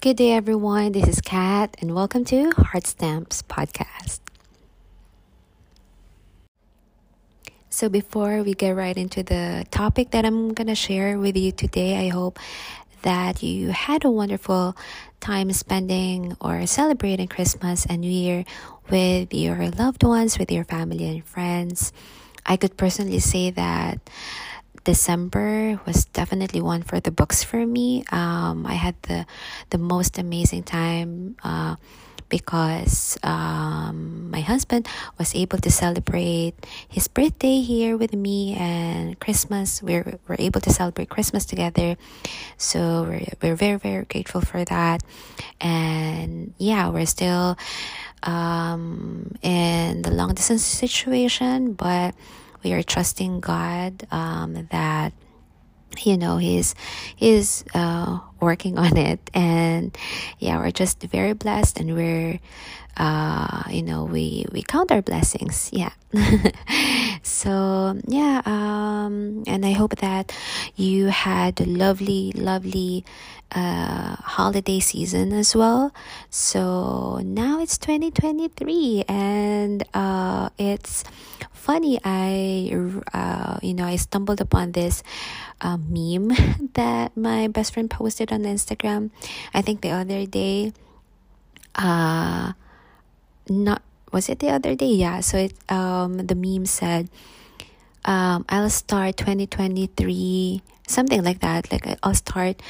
Good day, everyone. This is Kat, and welcome to Heart Stamps Podcast. So, before we get right into the topic that I'm going to share with you today, I hope that you had a wonderful time spending or celebrating Christmas and New Year with your loved ones, with your family and friends. I could personally say that December was definitely one for the books for me. Um, I had the the most amazing time uh, because um, my husband was able to celebrate his birthday here with me and Christmas. We're we're able to celebrate Christmas together, so we're we're very very grateful for that. And yeah, we're still um, in the long distance situation, but we are trusting God um, that you know he's he's uh, working on it. And yeah we're just very blessed and we're uh, you know we we count our blessings yeah. So yeah um, and i hope that you had a lovely lovely uh, holiday season as well. So now it's 2023 and uh, it's funny i uh, you know i stumbled upon this uh, meme that my best friend posted on instagram i think the other day. Uh not was it the other day? Yeah so it um the meme said um i'll start 2023 something like that like i'll start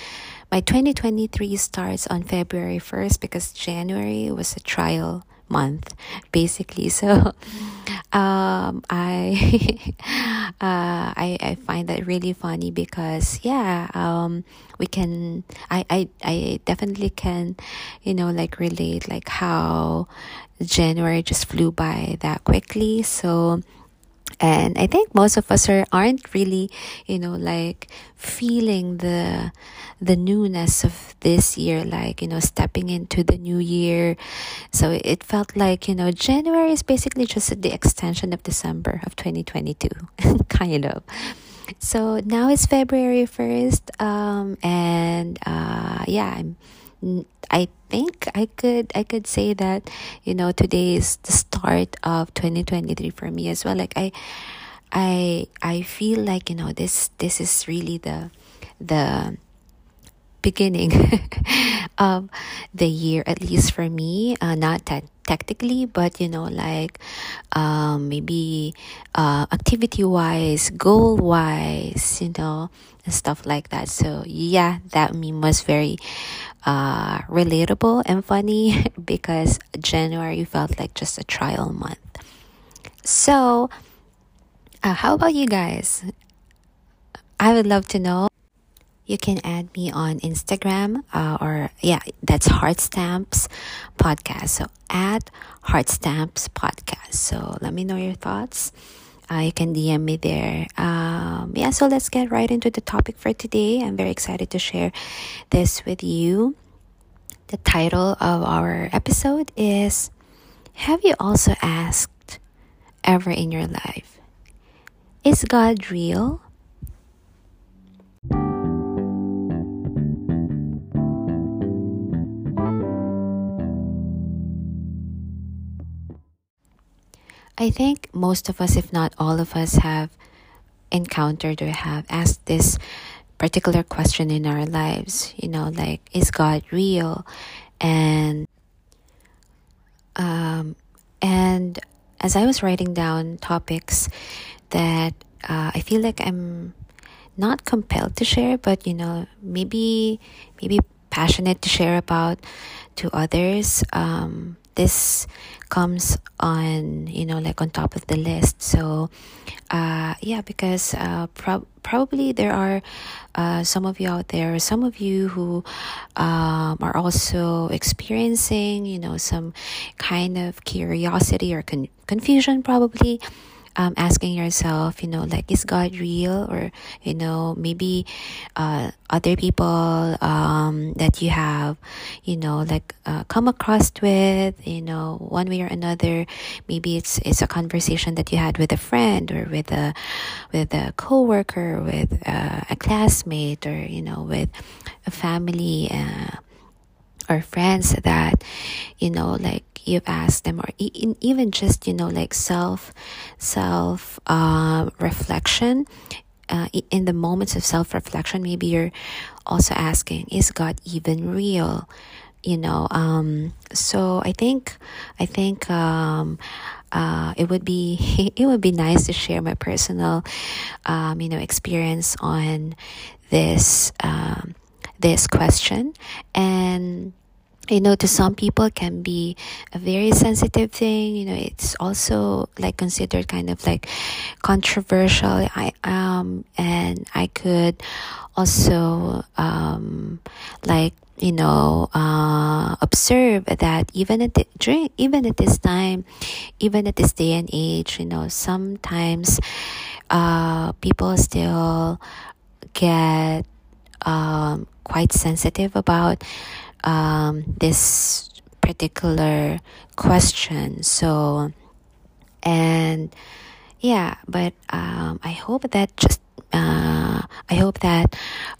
my 2023 starts on february 1st because january was a trial month basically. So um i uh i i find that really funny because yeah um we can i i i definitely can you know like relate like how january just flew by that quickly. So and i think most of us are aren't really you know like feeling the the newness of this year like you know stepping into the new year. So it felt like you know january is basically just the extension of december of 2022 kind of. So now it's february 1st um and uh yeah i'm I think I could I could say that you know today is the start of 2023 for me as well. Like I I I feel like you know this this is really the the beginning of the year at least for me. Uh, not that technically but you know like um, maybe uh, activity wise goal wise you know and stuff like that. So yeah that meme was very uh, relatable and funny because january felt like just a trial month so uh, how about you guys i would love to know you can add me on Instagram uh, or yeah, that's Heart Stamps Podcast. So at Heart Stamps Podcast. So let me know your thoughts. Uh, you can DM me there. Um, yeah, so let's get right into the topic for today. I'm very excited to share this with you. The title of our episode is Have you also asked ever in your life, Is God real? I think most of us, if not all of us, have encountered or have asked this particular question in our lives. You know, like, is God real? And um, and as I was writing down topics that uh, I feel like I'm not compelled to share, but you know, maybe maybe passionate to share about to others. Um, this comes on you know like on top of the list. So uh yeah because uh pro- probably there are uh some of you out there some of you who um are also experiencing you know some kind of curiosity or con- confusion probably um, asking yourself, you know, like, is God real? Or, you know, maybe uh, other people um, that you have, you know, like uh, come across with, you know, one way or another. Maybe it's it's a conversation that you had with a friend or with a with a coworker, with uh, a classmate, or you know, with a family. Uh, or friends that you know like you've asked them or even just you know like self self uh, reflection uh, in the moments of self reflection maybe you're also asking is god even real? You know um, so i think i think um, uh, it would be it would be nice to share my personal um, you know experience on this um, this question. And you know to some people can be a very sensitive thing you know it's also like considered kind of like controversial. I um and i could also um like you know uh, observe that even at the, during even at this time even at this day and age you know sometimes uh, people still get um, quite sensitive about um, this particular question. So, and yeah, but um, I hope that just uh, I hope that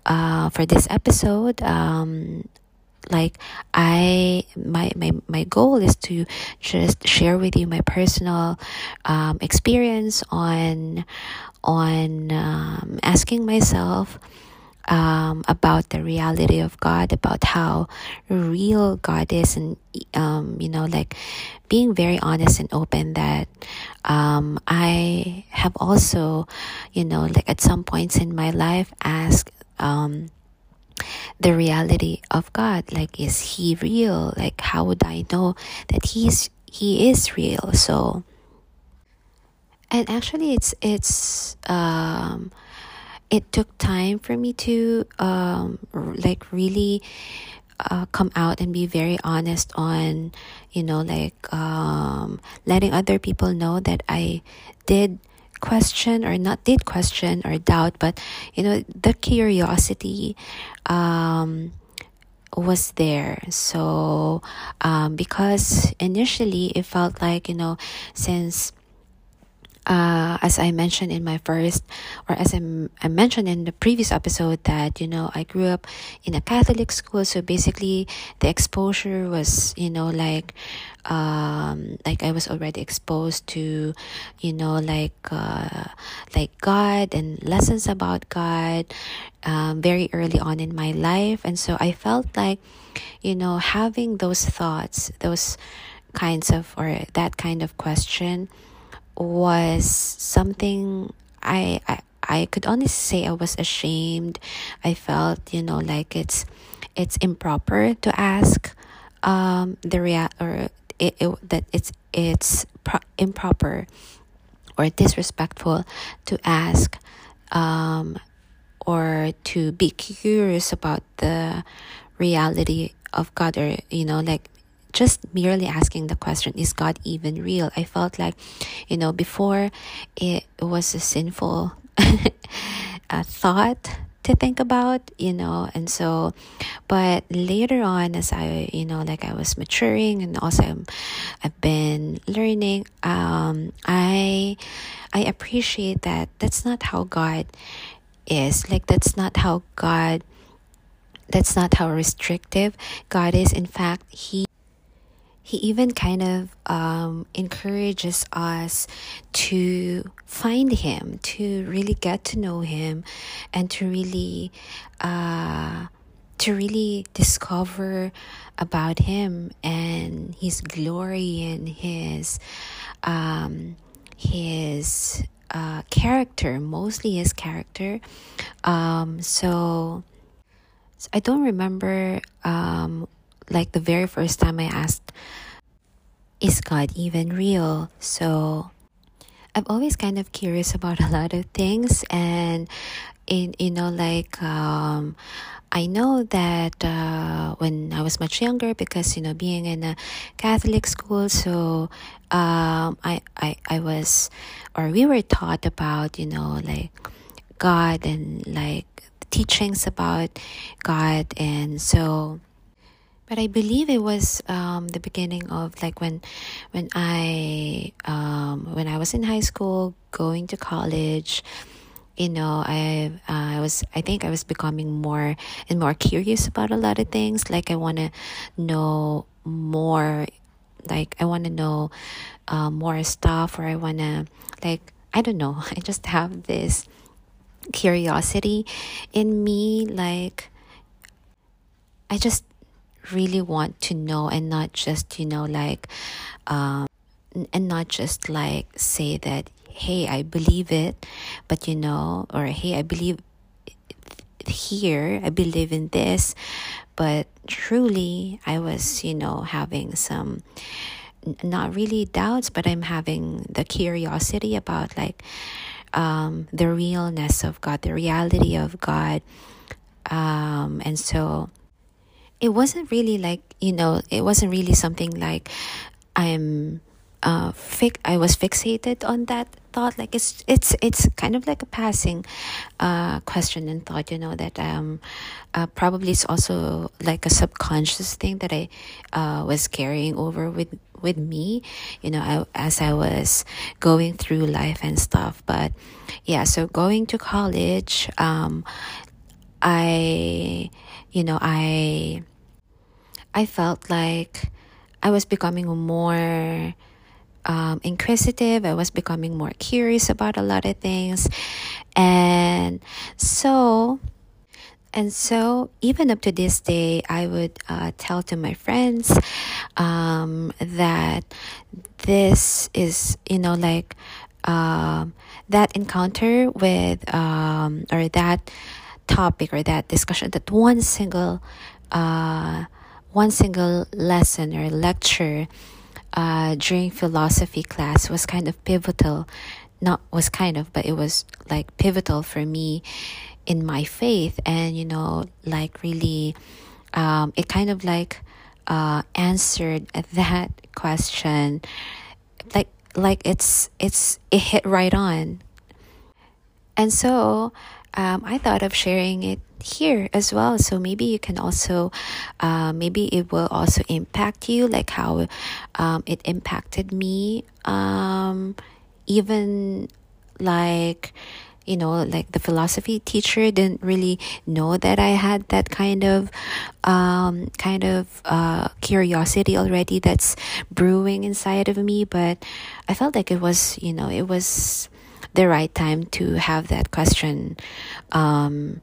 uh, for this episode, um, like I my, my my goal is to just share with you my personal um, experience on on um, asking myself um, about the reality of God, about how real God is, and um, you know, like being very honest and open that um, I have also, you know, like at some points in my life asked um, the reality of God, like is He real? Like how would I know that He's He is real? So, and actually, it's it's um it took time for me to um, like really uh, come out and be very honest on you know like um, letting other people know that i did question or not did question or doubt but you know the curiosity um, was there. So um, because initially it felt like you know since uh, as I mentioned in my first, or as I, mentioned in the previous episode, that you know I grew up in a Catholic school, so basically the exposure was you know like um, like I was already exposed to, you know, like uh, like God and lessons about God um, very early on in my life, and so I felt like, you know, having those thoughts, those kinds of or that kind of question was something I, I I could only say I was ashamed. I felt, you know, like it's it's improper to ask um the rea- or it, it, that it's it's pro- improper or disrespectful to ask um or to be curious about the reality of God or you know like just merely asking the question, is God even real? I felt like, you know, before it was a sinful uh, thought to think about, you know, and so, but later on, as I, you know, like I was maturing and also I've been learning, um, I, I appreciate that that's not how God is. Like, that's not how God that's not how restrictive God is. In fact, He he even kind of um, encourages us to find him, to really get to know him, and to really, uh, to really discover about him and his glory and his, um, his uh, character, mostly his character. Um, so, so I don't remember um, like the very first time I asked, is God even real? So I'm always kind of curious about a lot of things and in you know like um I know that uh, when I was much younger, because you know, being in a Catholic school, so um, I, I I was, or we were taught about you know like God and like teachings about God, and so but I believe it was um, the beginning of like when when I um, when I was in high school going to college you know i uh, i was i think i was becoming more and more curious about a lot of things. Like i want to know more like i want to know uh, more stuff or i want to like i don't know. I just have this curiosity in me like i just really want to know and not just you know like um and not just like say that hey i believe it but you know or hey i believe here i believe in this but truly i was you know having some not really doubts but i'm having the curiosity about like um, the realness of god the reality of god um, and so it wasn't really like you know it wasn't really something like i'm uh fic- i was fixated on that thought. Like it's it's it's kind of like a passing uh question and thought you know that um uh, probably it's also like a subconscious thing that i uh was carrying over with with me you know I, as i was going through life and stuff. But yeah so going to college um i you know i i felt like i was becoming more um, inquisitive. I was becoming more curious about a lot of things. And so and so even up to this day i would uh, tell to my friends um, that this is you know like um, that encounter with um, or that topic or that discussion that one single uh, one single lesson or lecture uh, during philosophy class was kind of pivotal. Not was kind of but it was like pivotal for me in my faith. And you know like really um, it kind of like uh, answered that question. Like like it's it's it hit right on. And so um, I thought of sharing it here as well. So maybe you can also, uh, maybe it will also impact you, like how um, it impacted me. Um, even like, you know, like the philosophy teacher didn't really know that I had that kind of, um, kind of uh, curiosity already that's brewing inside of me. But I felt like it was, you know, it was the right time to have that question um,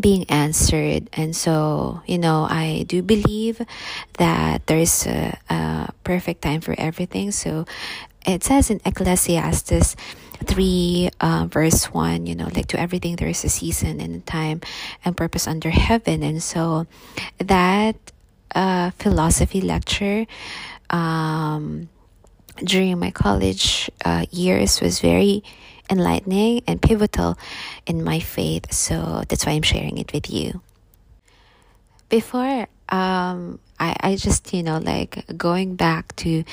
being answered. And so, you know, I do believe that there is a, a perfect time for everything. So it says in Ecclesiastes 3 uh, verse 1 you know like to everything there is a season and a time and purpose under heaven and so that uh, philosophy lecture um, during my college uh, years was very enlightening and pivotal in my faith. So that's why I'm sharing it with you. Before, um, I, I just, you know, like going back to,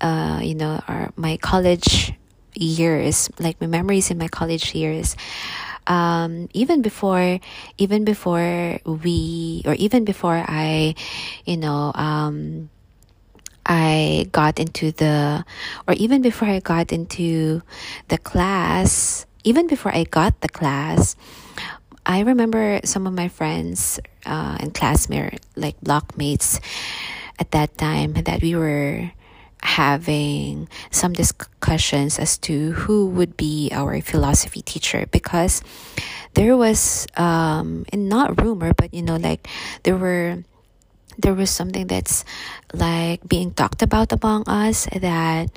uh, you know, our, my college years, like my memories in my college years. Um, even before, even before we, or even before I, you know, um, I got into the, or even before I got into the class, even before I got the class, I remember some of my friends uh, and classmates, like blockmates, at that time that we were having some discussions as to who would be our philosophy teacher because there was um and not rumor but you know like there were there was something that's like being talked about among us that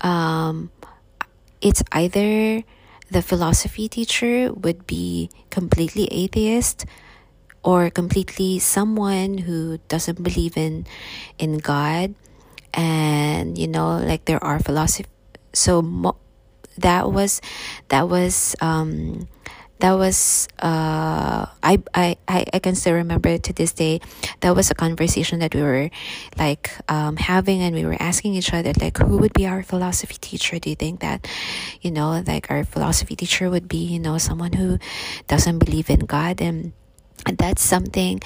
um, it's either the philosophy teacher would be completely atheist or completely someone who doesn't believe in in God. And you know like there are philosophy so mo- that was that was um that was uh I, I I can still remember to this day that was a conversation that we were like um having and we were asking each other like who would be our philosophy teacher? Do you think that you know like our philosophy teacher would be you know someone who doesn't believe in God? And and that's something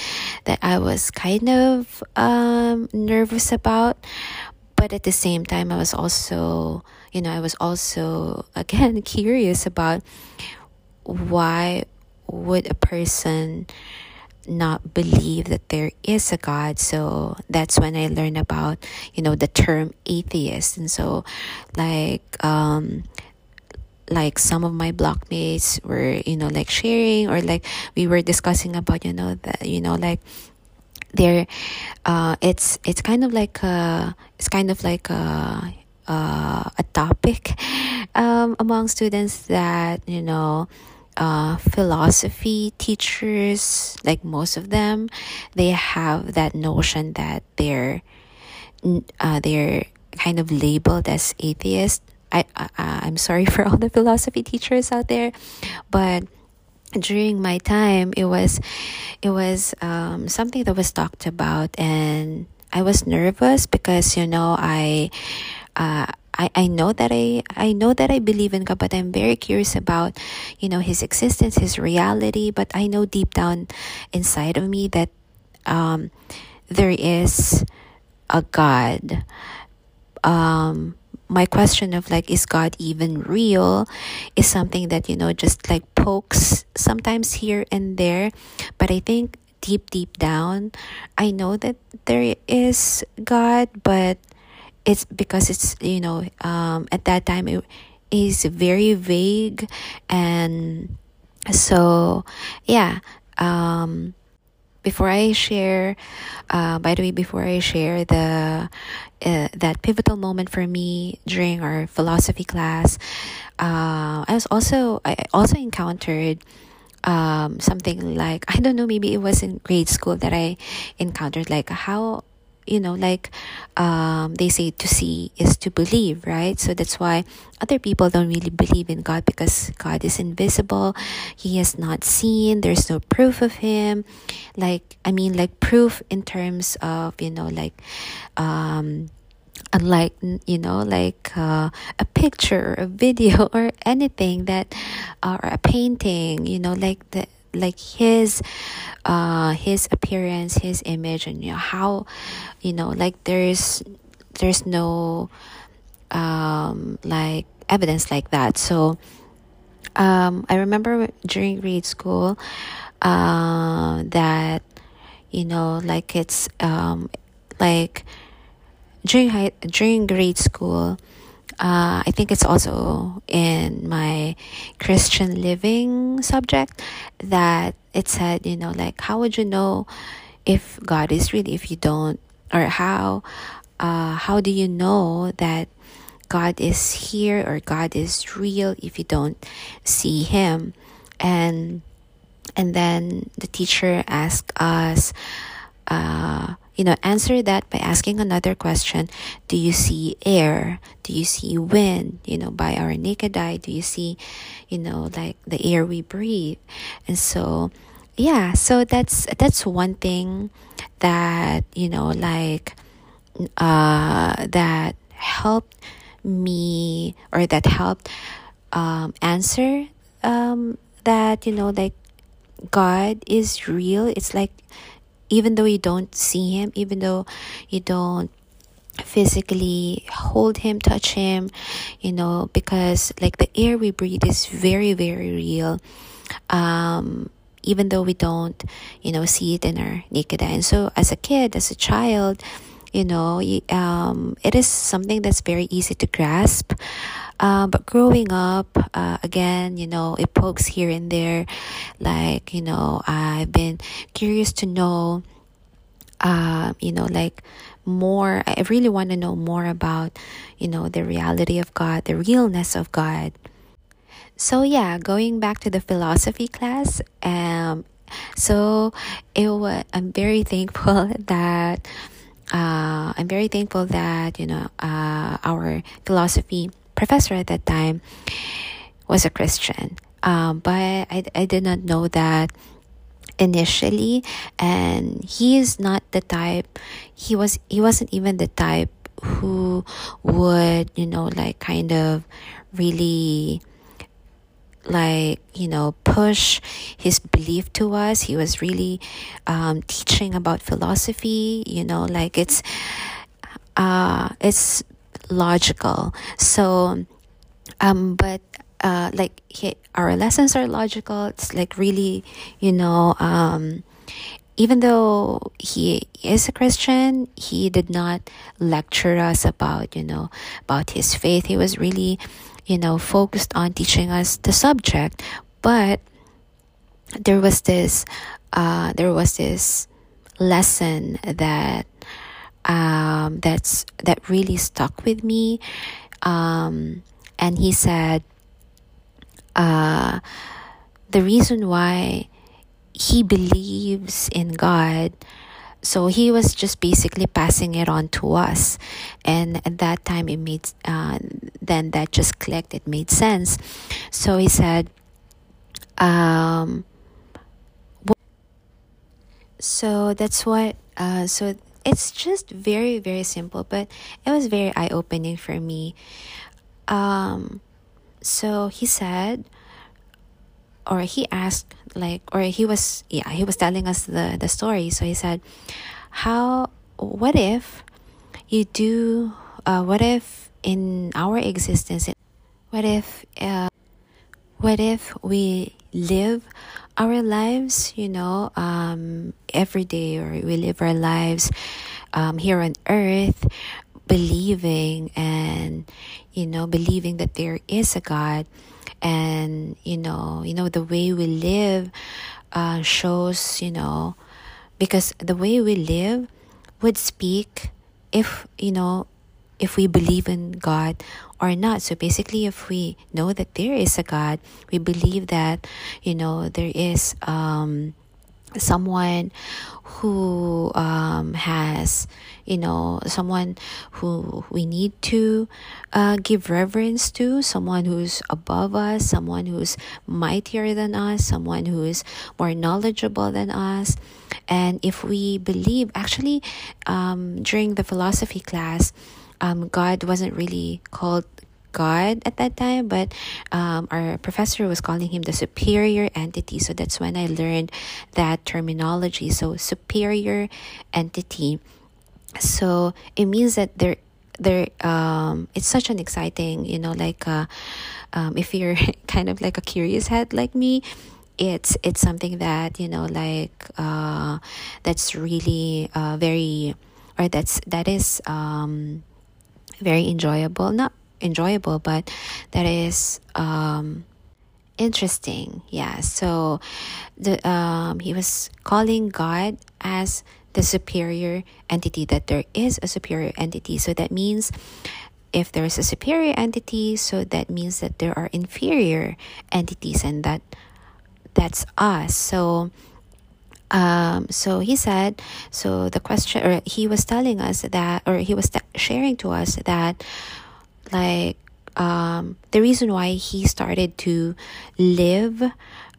that I was kind of um nervous about. But at the same time I was also you know I was also again curious about why would a person not believe that there is a God. So that's when I learned about, you know, the term atheist. And so like um like some of my blockmates were, you know, like sharing or like we were discussing about, you know, that you know, like there uh it's it's kind of like a it's kind of like a uh, a topic um, among students that you know uh, philosophy teachers, like most of them, they have that notion that they're uh, they're kind of labeled as atheist. I, I I'm sorry for all the philosophy teachers out there, but during my time, it was it was um, something that was talked about, and I was nervous because you know I. Uh, I, I know that I I know that I believe in God, but I'm very curious about, you know, His existence, His reality. But I know deep down inside of me that um, there is a God. Um, my question of like, is God even real, is something that you know just like pokes sometimes here and there, but I think deep deep down, I know that there is God, but it's because it's you know um, at that time it is very vague and so yeah um, before i share uh, by the way before i share the uh, that pivotal moment for me during our philosophy class uh, i was also i also encountered um, something like i don't know maybe it was in grade school that i encountered like how you know like um, they say to see is to believe right? So that's why other people don't really believe in god because god is invisible. He is not seen. There's no proof of him. Like i mean like proof in terms of you know like um unlike you know like uh, a picture or a video or anything that uh, or a painting you know like the like his uh his appearance his image and you know how you know like there's there's no um like evidence like that. So um i remember during grade school uh that you know like it's um like during high during grade school uh, I think it's also in my Christian living subject that it said, you know, like, how would you know if God is real if you don't, or how, uh, how do you know that God is here or God is real if you don't see Him? And and then the teacher asked us, uh, you know, answer that by asking another question. Do you see air? Do you see wind? You know, by our naked eye, do you see, you know, like the air we breathe? And so, yeah, so that's, that's one thing that, you know, like, uh, that helped me or that helped, um, answer, um, that, you know, like, God is real. It's like even though you don't see him, even though you don't physically hold him, touch him, you know, because like the air we breathe is very, very real. Um, even though we don't, you know, see it in our naked eye. And so as a kid, as a child, you know, um, it is something that's very easy to grasp. Uh, but growing up, uh, again, you know, it pokes here and there. Like, you know, I've been curious to know, uh, you know, like more, I really want to know more about, you know, the reality of God, the realness of God. So, yeah, going back to the philosophy class, um, so it was, I'm very thankful that, uh, I'm very thankful that, you know, uh, our philosophy professor at that time was a Christian. Um, but I, I did not know that initially and he is not the type he was he wasn't even the type who would you know like kind of really like you know push his belief to us he was really um, teaching about philosophy you know like it's uh it's logical. So, um, but uh, like he, our lessons are logical. It's like really, you know, um, even though he is a Christian, he did not lecture us about, you know, about his faith. He was really, you know, focused on teaching us the subject. But there was this, uh, there was this lesson that, um, that's that really stuck with me. Um, and he said, uh, the reason why he believes in God. So he was just basically passing it on to us, and at that time it made uh, then that just clicked. It made sense. So he said, um, so that's what. Uh, so it's just very very simple, but it was very eye opening for me. Um, so he said, or he asked like or he was yeah he was telling us the the story so he said how what if you do uh, what if in our existence what if uh, what if we live our lives you know um, every day or we live our lives um, here on earth believing and you know believing that there is a god. And you know you know the way we live uh, shows you know because the way we live would speak if you know if we believe in God or not. So basically, if we know that there is a God, we believe that you know there is um, someone who um, has you know someone who we need to uh, give reverence to someone who's above us someone who's mightier than us someone who's more knowledgeable than us and if we believe actually um, during the philosophy class um, god wasn't really called God at that time, but um, our professor was calling him the superior entity. So that's when I learned that terminology. So, superior entity. So, it means that there, there, um, it's such an exciting, you know, like, uh, um, if you're kind of like a curious head like me, it's it's something that you know like uh that's really uh very or that's that is um very enjoyable not enjoyable, but that is um, interesting. Yeah. So the um, he was calling God as the superior entity. That there is a superior entity. So that means if there is a superior entity, so that means that there are inferior entities, and that that's us. So. Um, so he said, so the question, or he was telling us that, or he was t- sharing to us that like um, the reason why he started to live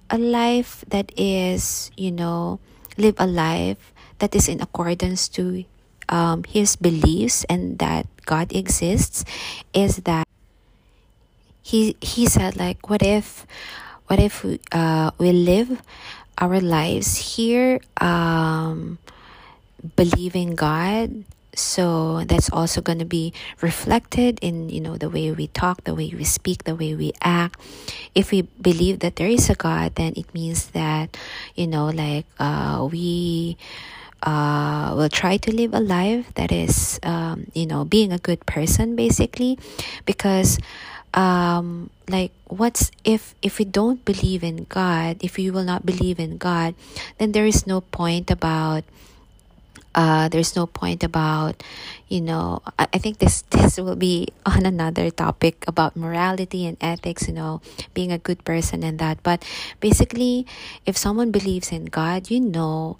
a life that is, you know, live a life that is in accordance to um, his beliefs and that God exists is that he he said like what if what if we, uh, we live our lives here um, believing God. So that's also going to be reflected in you know the way we talk the way we speak the way we act. If we believe that there is a god then it means that you know like uh, we uh, will try to live a life that is um, you know being a good person basically. Because um, like what's if if we don't believe in god if we will not believe in god then there is no point about uh, there's no point about you know I, I think this this will be on another topic about morality and ethics you know being a good person and that. But basically if someone believes in god you know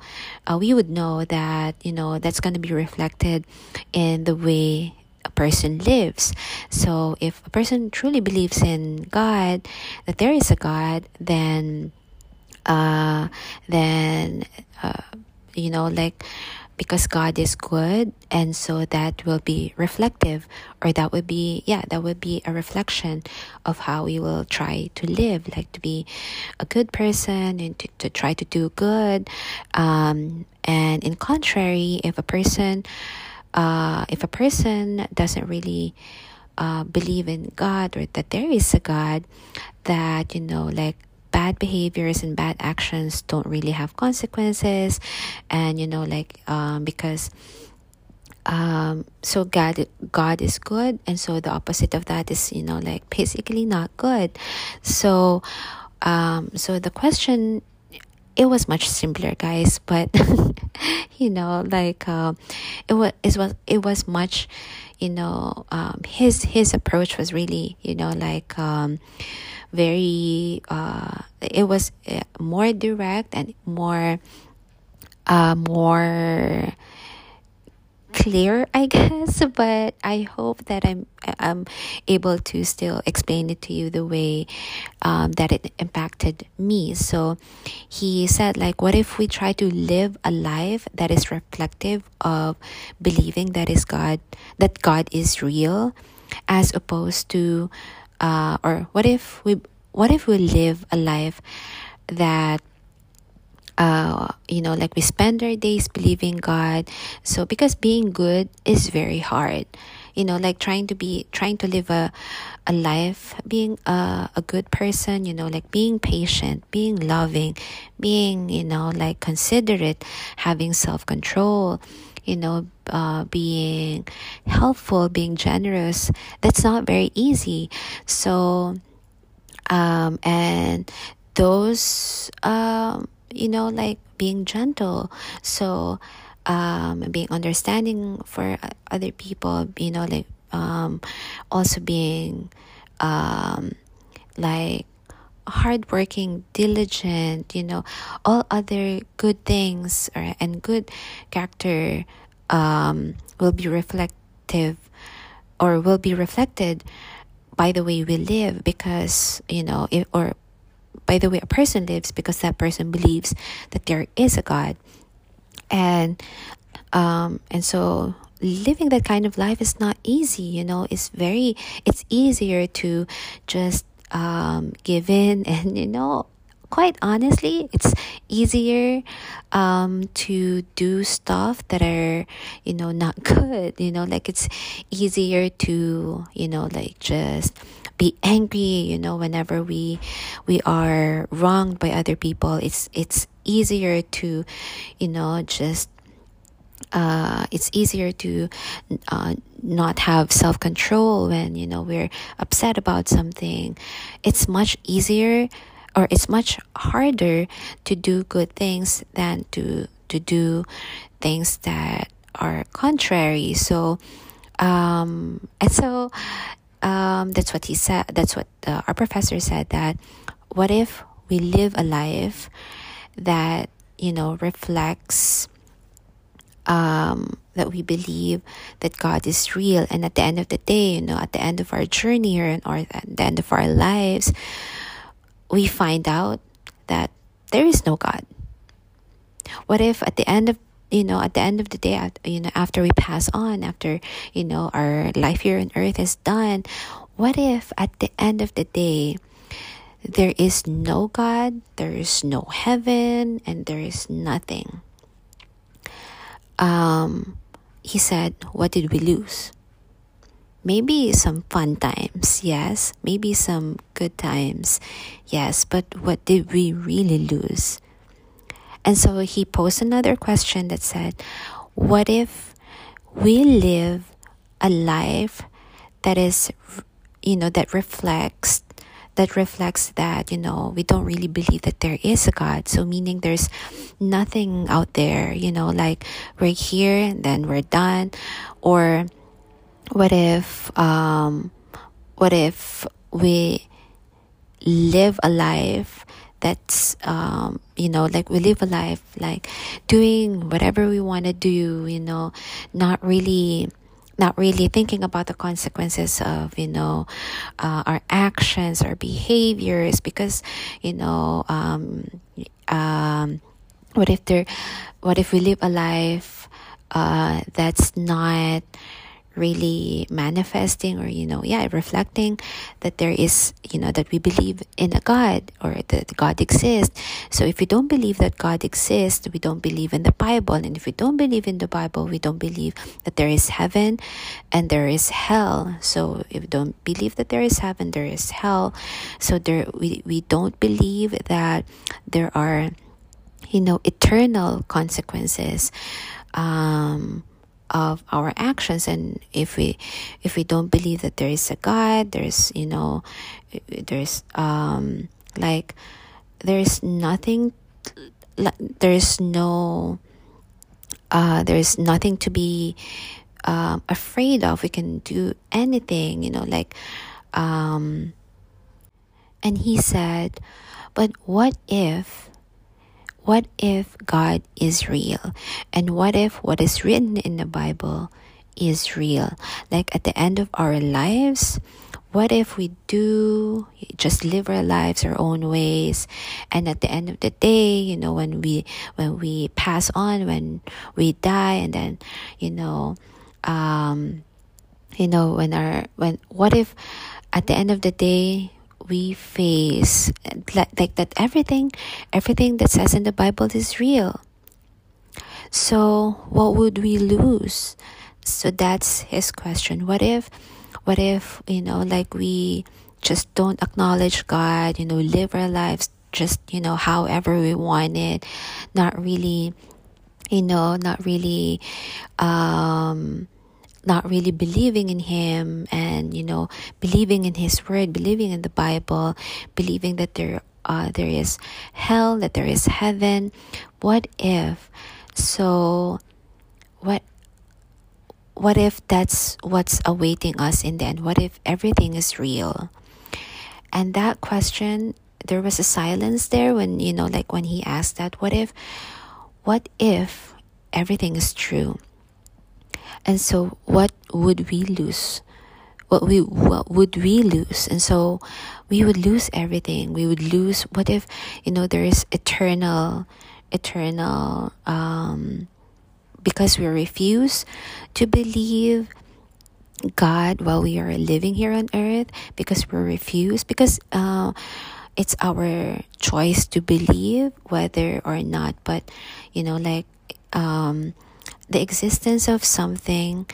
uh, we would know that you know that's going to be reflected in the way a person lives. So if a person truly believes in God, that there is a God, then, uh, then, uh, you know, like because God is good and so that will be reflective or that would be yeah that would be a reflection of how we will try to live like to be a good person and to, to try to do good um, and in contrary if a person uh, if a person doesn't really uh, believe in God or that there is a God, that, you know, like bad behaviors and bad actions don't really have consequences. And, you know, like, um, because um so god god is good and so the opposite of that is you know like basically not good so um so the question it was much simpler guys but you know like uh, it was it was it was much you know um, his his approach was really you know like um, very uh, it was uh, more direct and more uh, more clear, I guess, but I hope that I'm I'm able to still explain it to you the way um, that it impacted me. So he said, like, what if we try to live a life that is reflective of believing that is God, that God is real, as opposed to, uh, or what if we what if we live a life that uh, you know, like we spend our days believing God. So because being good is very hard, you know, like trying to be trying to live a a life, being a a good person, you know, like being patient, being loving, being you know like considerate, having self control. You know, uh, being helpful, being generous. That's not very easy. So, um, and those um, you know, like being gentle. So, um, being understanding for other people, you know, like um, also being um, like hardworking, diligent, you know, all other good things or, and good character um, will be reflective or will be reflected by the way we live because, you know, if, or by the way a person lives because that person believes that there is a God. And um, and so living that kind of life is not easy, you know, it's very it's easier to just um, give in and you know quite honestly, it's easier um, to do stuff that are, you know, not good. You know, like it's easier to, you know, like just be angry. You know, whenever we we are wronged by other people, it's it's easier to, you know, just uh, it's easier to uh, not have self control when you know we're upset about something. It's much easier or it's much harder to do good things than to to do things that are contrary so um and so um that's what he said that's what uh, our professor said that what if we live a life that you know reflects um, that we believe that God is real, and at the end of the day, you know, at the end of our journey or, or at the end of our lives, we find out that there is no God? What if at the end of you know at the end of the day you know after we pass on after you know our life here on earth is done what if at the end of the day there is no god there is no heaven and there is nothing? Um he said what did we lose? Maybe some fun times, yes, maybe some good times, yes, but what did we really lose? And so he posed another question that said, What if we live a life that is, you know, that reflects that reflects that you know we don't really believe that there is a god? So meaning there's nothing out there you know like we're here and then we're done. Or what if um, what if we live a life that's um, you know like we live a life like doing whatever we want to do you know not really not really thinking about the consequences of you know uh, our actions our behaviors because you know um, um, what if there what if we live a life uh, that's not really manifesting or you know yeah reflecting that there is you know that we believe in a god or that god exists. So if we don't believe that god exists we don't believe in the bible. And if we don't believe in the bible we don't believe that there is heaven and there is hell. So if we don't believe that there is heaven there is hell. So there we, we don't believe that there are you know eternal consequences. Um of our actions. And if we if we don't believe that there is a god there's you know there's um like there's nothing there's no uh there's nothing to be um afraid of. We can do anything you know like um and he said but what if what if God is real? And what if what is written in the Bible is real? Like at the end of our lives, what if we do just live our lives our own ways and at the end of the day you know when we when we pass on when we die and then you know um you know when our when what if at the end of the day we face like, like that everything everything that says in the bible is real. So what would we lose? So that's his question. What if what if you know like we just don't acknowledge god you know live our lives just you know however we want it not really you know not really um not really believing in him and you know believing in his word believing in the bible believing that there uh, there is hell that there is heaven. What if so what what if that's what's awaiting us in the end? What if everything is real? And that question there was a silence there when you know like when he asked that what if what if everything is true and so what would we lose? What we what would we lose? And so we would lose everything. We would lose what if you know there is eternal eternal um because we refuse to believe God while we are living here on earth because we refuse because uh it's our choice to believe whether or not but you know like um the existence of something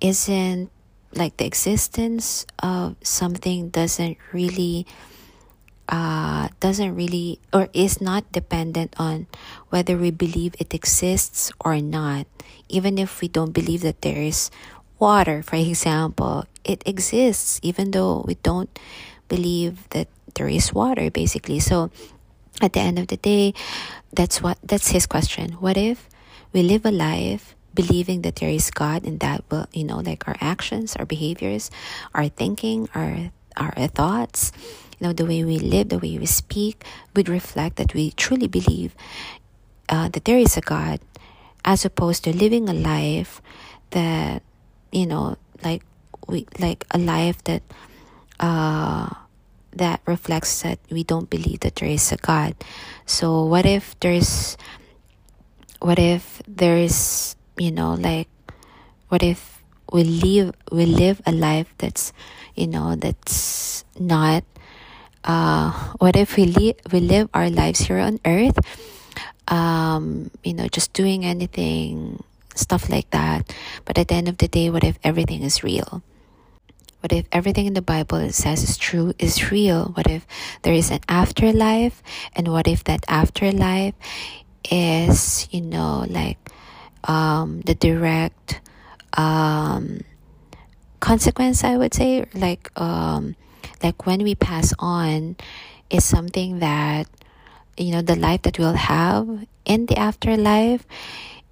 isn't like the existence of something doesn't really uh, doesn't really or is not dependent on whether we believe it exists or not. Even if we don't believe that there is water, for example, it exists even though we don't believe that there is water, basically. So at the end of the day, that's what that's his question. What if we live a life believing that there is God and that will, you know, like our actions, our behaviors, our thinking, our our thoughts, you know, the way we live, the way we speak would reflect that we truly believe uh, that there is a God, as opposed to living a life that, you know, like we like a life that uh that reflects that we don't believe that there is a God. So what if there's what if there's you know like what if we live we live a life that's you know that's not uh what if we live we live our lives here on earth um you know just doing anything stuff like that but at the end of the day what if everything is real what if everything in the Bible says is true is real? What if there is an afterlife? And what if that afterlife is, you know, like um, the direct um, consequence, I would say, like um, like when we pass on, is something that you know the life that we'll have in the afterlife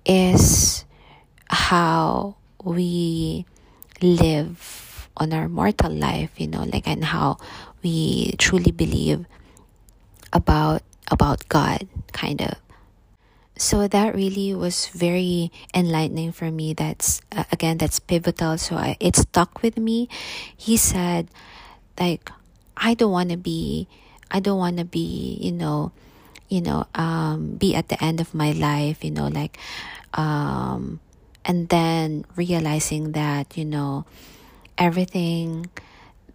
is how we live on our mortal life you know like and how we truly believe about about god kind of so that really was very enlightening for me. That's uh, again that's pivotal. So I, it stuck with me. He said like i don't want to be i don't want to be you know you know um be at the end of my life you know like um and then realizing that you know everything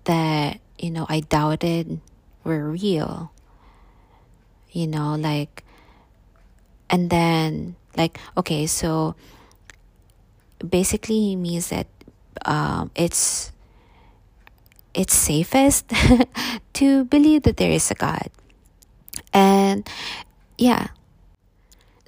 that you know I doubted were real. You know like and then like okay so basically he means that um, it's it's safest to believe that there is a god. And yeah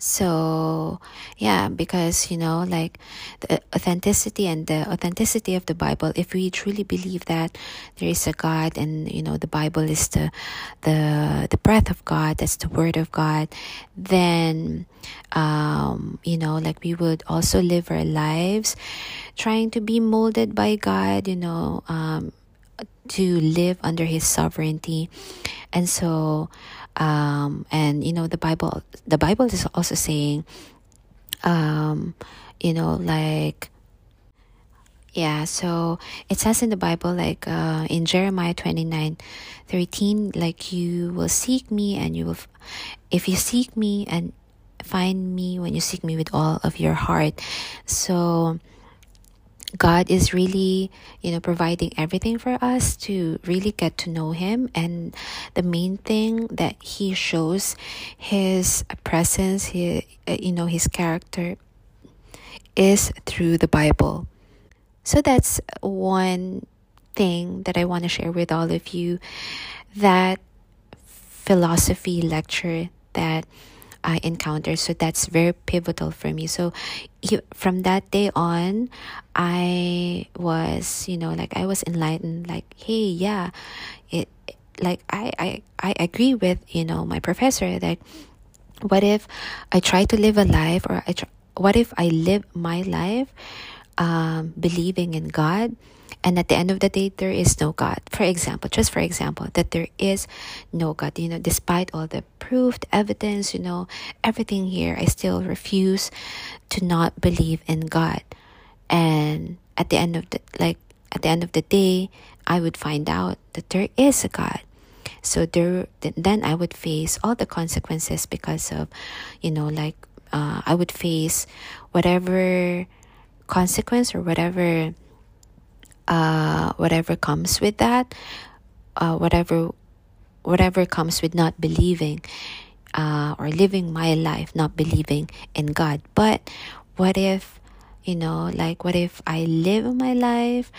so yeah because you know like the authenticity and the authenticity of the bible if we truly believe that there is a god and you know the bible is the the the breath of god that's the word of god then um you know like we would also live our lives trying to be molded by god you know um to live under his sovereignty. And so um, and you know the bible the bible is also saying um, you know like yeah so it says in the bible like uh, in jeremiah 29 13 like you will seek me and you will if you seek me and find me when you seek me with all of your heart. So God is really, you know, providing everything for us to really get to know Him. And the main thing that He shows His presence, His, uh, you know, His character is through the Bible. So that's one thing that I want to share with all of you that philosophy lecture that I encountered. So that's very pivotal for me. So from that day on, I was, you know, like I was enlightened, like, hey, yeah, it, like I, I, I agree with, you know, my professor that what if I try to live a life or I try, what if I live my life um, believing in God and at the end of the day there is no god. For example just for example that there is no god. You know despite all the proved evidence you know everything here i still refuse to not believe in god. And at the end of the like at the end of the day i would find out that there is a god. So there then i would face all the consequences because of you know like uh, i would face whatever consequence or whatever uh, whatever comes with that, uh, whatever whatever comes with not believing uh, or living my life not believing in God. But what if, you know, like what if I live my life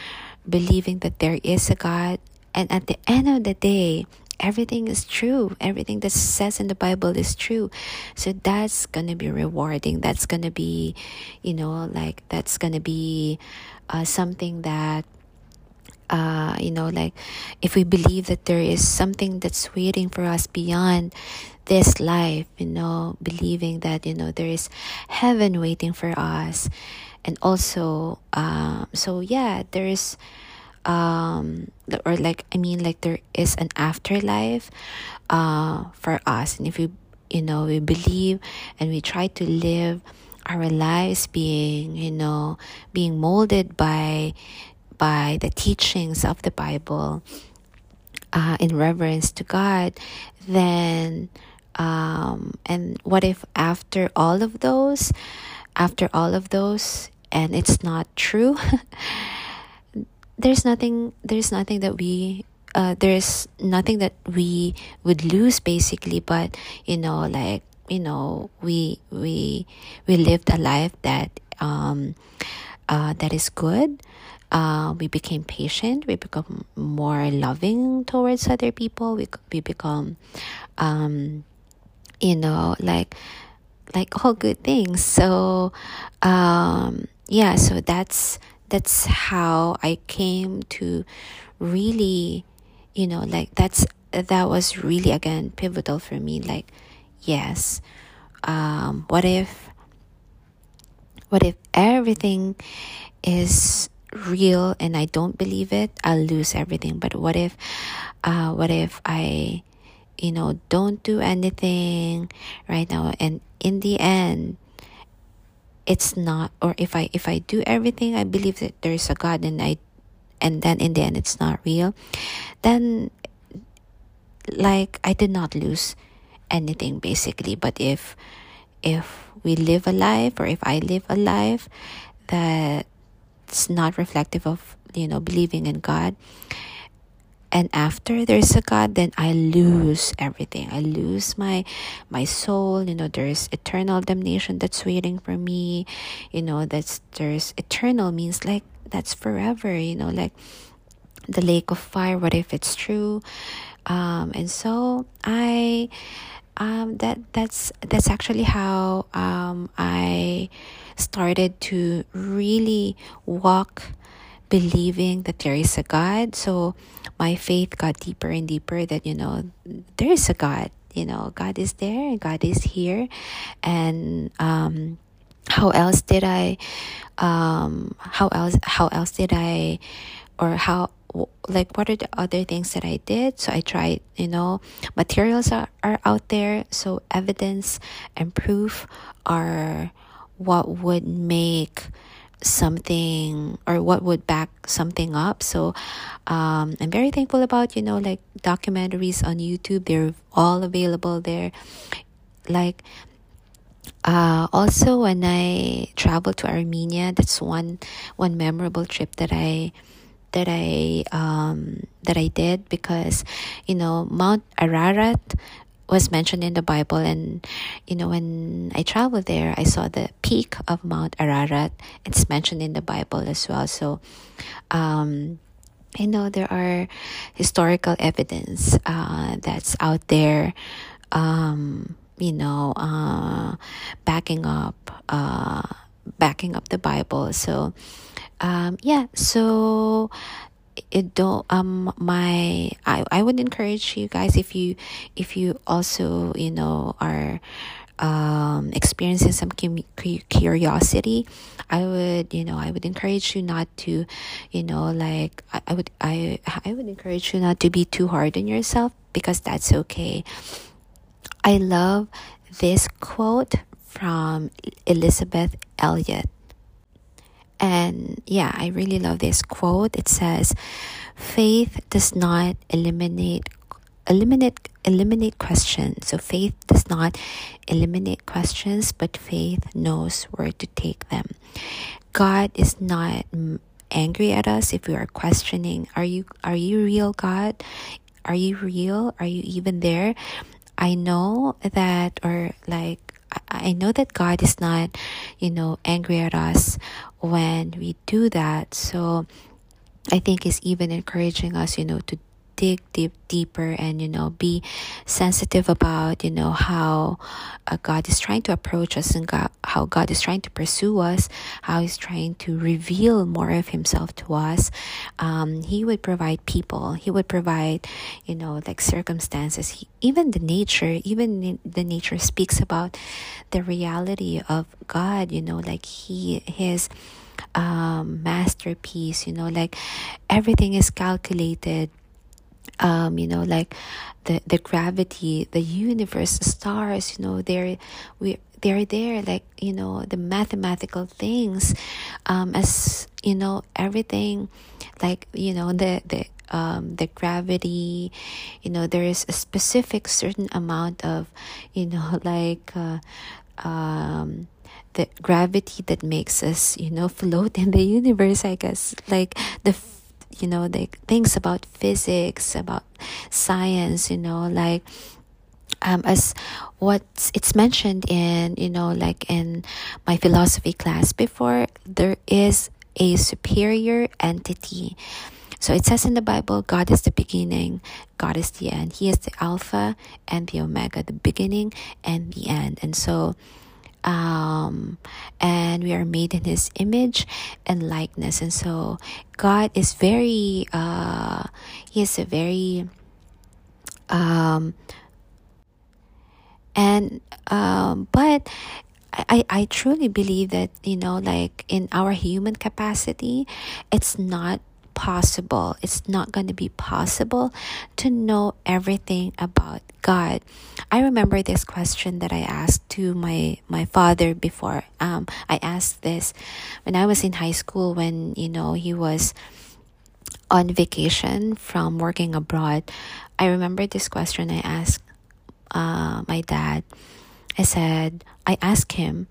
believing that there is a God, and at the end of the day, everything is true. Everything that says in the Bible is true. So that's gonna be rewarding. That's gonna be, you know, like that's gonna be uh, something that uh, you know, like if we believe that there is something that's waiting for us beyond this life, you know, believing that, you know, there is heaven waiting for us. And also, um, so yeah, there is, um, or like, I mean, like there is an afterlife, uh, for us. And if we, you know, we believe and we try to live our lives being, you know, being molded by by the teachings of the Bible uh, in reverence to God, then um, and what if after all of those, after all of those, and it's not true? there's nothing. There's nothing that we. Uh, there's nothing that we would lose basically, but you know, like you know, we we we lived a life that um, uh, that is good uh, we became patient. We become more loving towards other people. We, we become um, you know like like all good things. So um, yeah so that's that's how i came to really you know like that's that was really again pivotal for me. Like yes um, what if what if everything is real and I don't believe it, I'll lose everything. But what if, uh, what if I, you know, don't do anything right now, and in the end, it's not. Or if I if I do everything, I believe that there is a God, and I, and then in the end, it's not real. Then, like I did not lose anything basically. But if if we live a life, or if I live a life that's not reflective of you know believing in God. And after there's a god then i lose everything. I lose my my soul. You know there's eternal damnation that's waiting for me. You know that's there's eternal means like that's forever you know like the lake of fire what if it's true? Um and so i um that that's that's actually how um i started to really walk believing that there is a God. So my faith got deeper and deeper that, you know, there is a God. You know, God is there, God is here. And um, how else did I, um, how else, how else did I, or how, like what are the other things that I did? So I tried, you know, materials are, are out there. So evidence and proof are what would make something or what would back something up. So um, i'm very thankful about you know like documentaries on youtube. They're all available there. Like uh, also when i traveled to armenia that's one one memorable trip that i that i um, that i did because you know mount ararat was mentioned in the Bible. And, you know, when I traveled there, I saw the peak of Mount Ararat. It's mentioned in the Bible as well. So, um, you know, there are historical evidence uh, that's out there, um, you know, uh, backing up, uh, backing up the Bible. So, um, yeah, so it don't um my I, I would encourage you guys if you if you also you know are um experiencing some curiosity i would you know i would encourage you not to you know like I, I would i i would encourage you not to be too hard on yourself because that's okay. I love this quote from elisabeth elliot and yeah, I really love this quote. It says, "Faith does not eliminate eliminate eliminate questions. So faith does not eliminate questions, but faith knows where to take them. God is not angry at us if we are questioning, are you are you real God? Are you real? Are you even there? I know that or like I know that God is not, you know, angry at us when we do that. So I think it's even encouraging us, you know, to dig deep deeper and you know be sensitive about you know how uh, god is trying to approach us and god, how god is trying to pursue us how he's trying to reveal more of himself to us. Um, he would provide people. He would provide you know like circumstances. He, even the nature even the nature speaks about the reality of god you know like he his um, masterpiece you know like everything is calculated um, you know, like the the gravity, the universe, stars, you know, they're we they're there, like you know, the mathematical things, um, as you know, everything, like you know, the the um, the gravity, you know, there is a specific certain amount of, you know, like uh, um, the gravity that makes us, you know, float in the universe. I guess like the you know the things about physics about science you know like um, as what it's mentioned in you know like in my philosophy class before there is a superior entity. So it says in the bible god is the beginning god is the end. He is the alpha and the omega the beginning and the end. And so um, and we are made in his image and likeness. And so god is very uh, he is a very um, and um, but I, I truly believe that you know like in our human capacity it's not possible. It's not going to be possible to know everything about God. I remember this question that I asked to my my father before. Um, I asked this when I was in high school when you know he was on vacation from working abroad. I remember this question I asked uh, my dad. I said I asked him,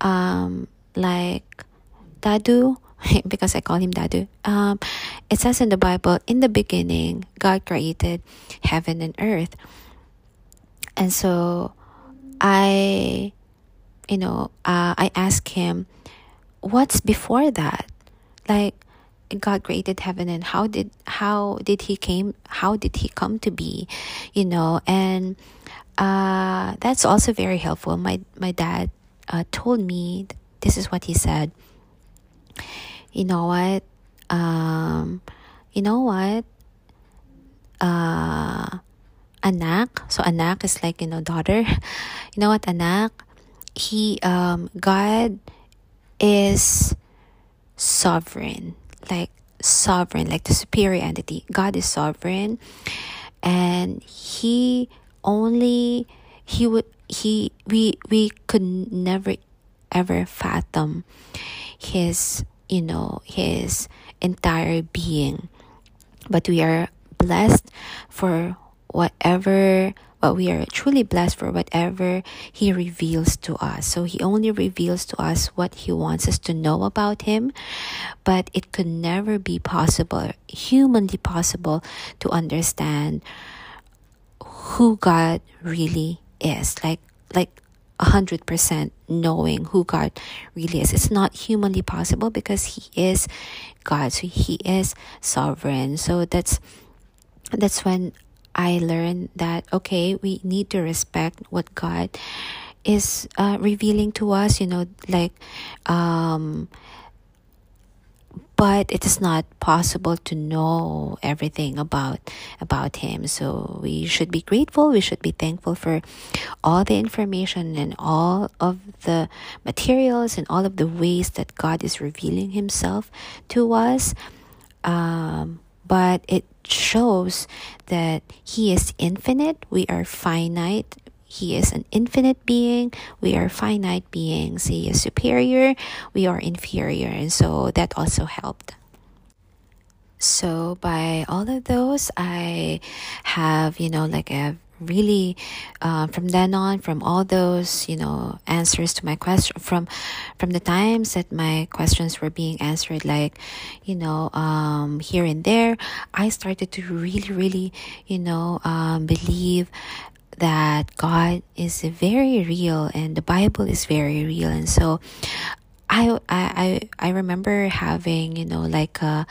um, like Dadu, because I call him Dadu. Um, it says in the Bible, in the beginning, God created heaven and earth. And so I, you know, uh, I asked him, what's before that? Like, God created heaven and how did how did he came how did he come to be you know and uh, that's also very helpful my my dad uh, told me this is what he said you know what? Um, you know what? Uh, anak. So anak is like you know daughter. You know what anak? He um, God is sovereign. Like sovereign, like the superior entity. God is sovereign, and He only He would He we we could never ever fathom His you know His entire being, but we are blessed for whatever but we are truly blessed for whatever He reveals to us. So He only reveals to us what He wants us to know about Him, but it could never be possible, humanly possible, to understand who God really is. Like, like, 100% knowing who God really is. It's not humanly possible because He is God. So He is sovereign. So that's that's when I learned that, okay, we need to respect what God is uh, revealing to us, you know, like, um, but it is not possible to know everything about about him. So we should be grateful. We should be thankful for all the information and all of the materials and all of the ways that god is revealing himself to us. Um, but it shows that He is infinite, we are finite. He is an infinite being, we are finite beings. He is superior, we are inferior. And so that also helped. So, by all of those, I have, you know, like a really uh, from then on from all those you know answers to my question from from the times that my questions were being answered like you know um, here and there i started to really really you know um, believe that god is very real and the bible is very real and so I I I remember having you know like a,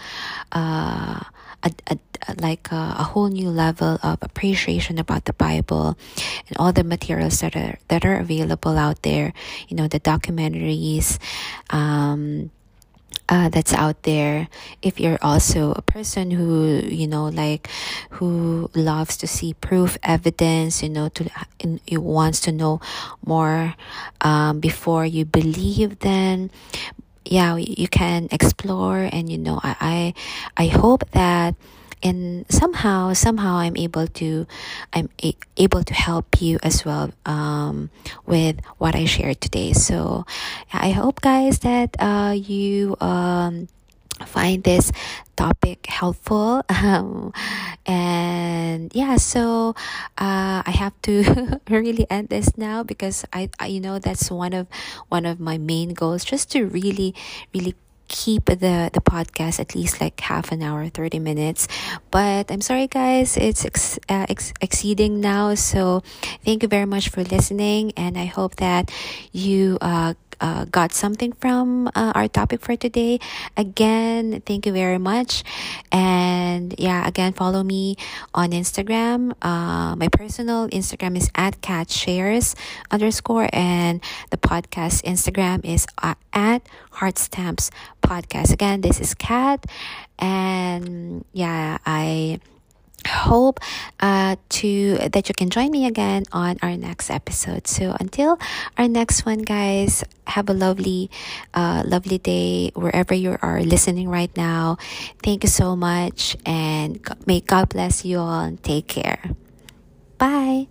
a a, a, like a, a, whole new level of appreciation about the Bible and all the materials that are that are available out there. You know, the documentaries. Um, uh, that's out there. If you're also a person who you know like who loves to see proof evidence you know to you wants to know more um, before you believe then yeah you can explore. And you know i i, I hope that and somehow somehow i'm able to i'm a- able to help you as well um, with what i shared today. So i hope guys that uh, you um, find this topic helpful. Um, and yeah so uh, i have to really end this now because I, I you know that's one of one of my main goals just to really really keep the the podcast at least like half an hour 30 minutes. But i'm sorry guys it's ex- uh, ex- exceeding now. So thank you very much for listening and i hope that you uh, uh, got something from uh, our topic for today. Again, thank you very much. And yeah, again, follow me on Instagram. Uh, my personal Instagram is at cat shares underscore, and the podcast Instagram is uh, at heart stamps podcast. Again, this is Cat, and yeah, I hope uh, to that you can join me again on our next episode. So until our next one guys have a lovely uh, lovely day wherever you are listening right now. Thank you so much and may god bless you all. And take care. Bye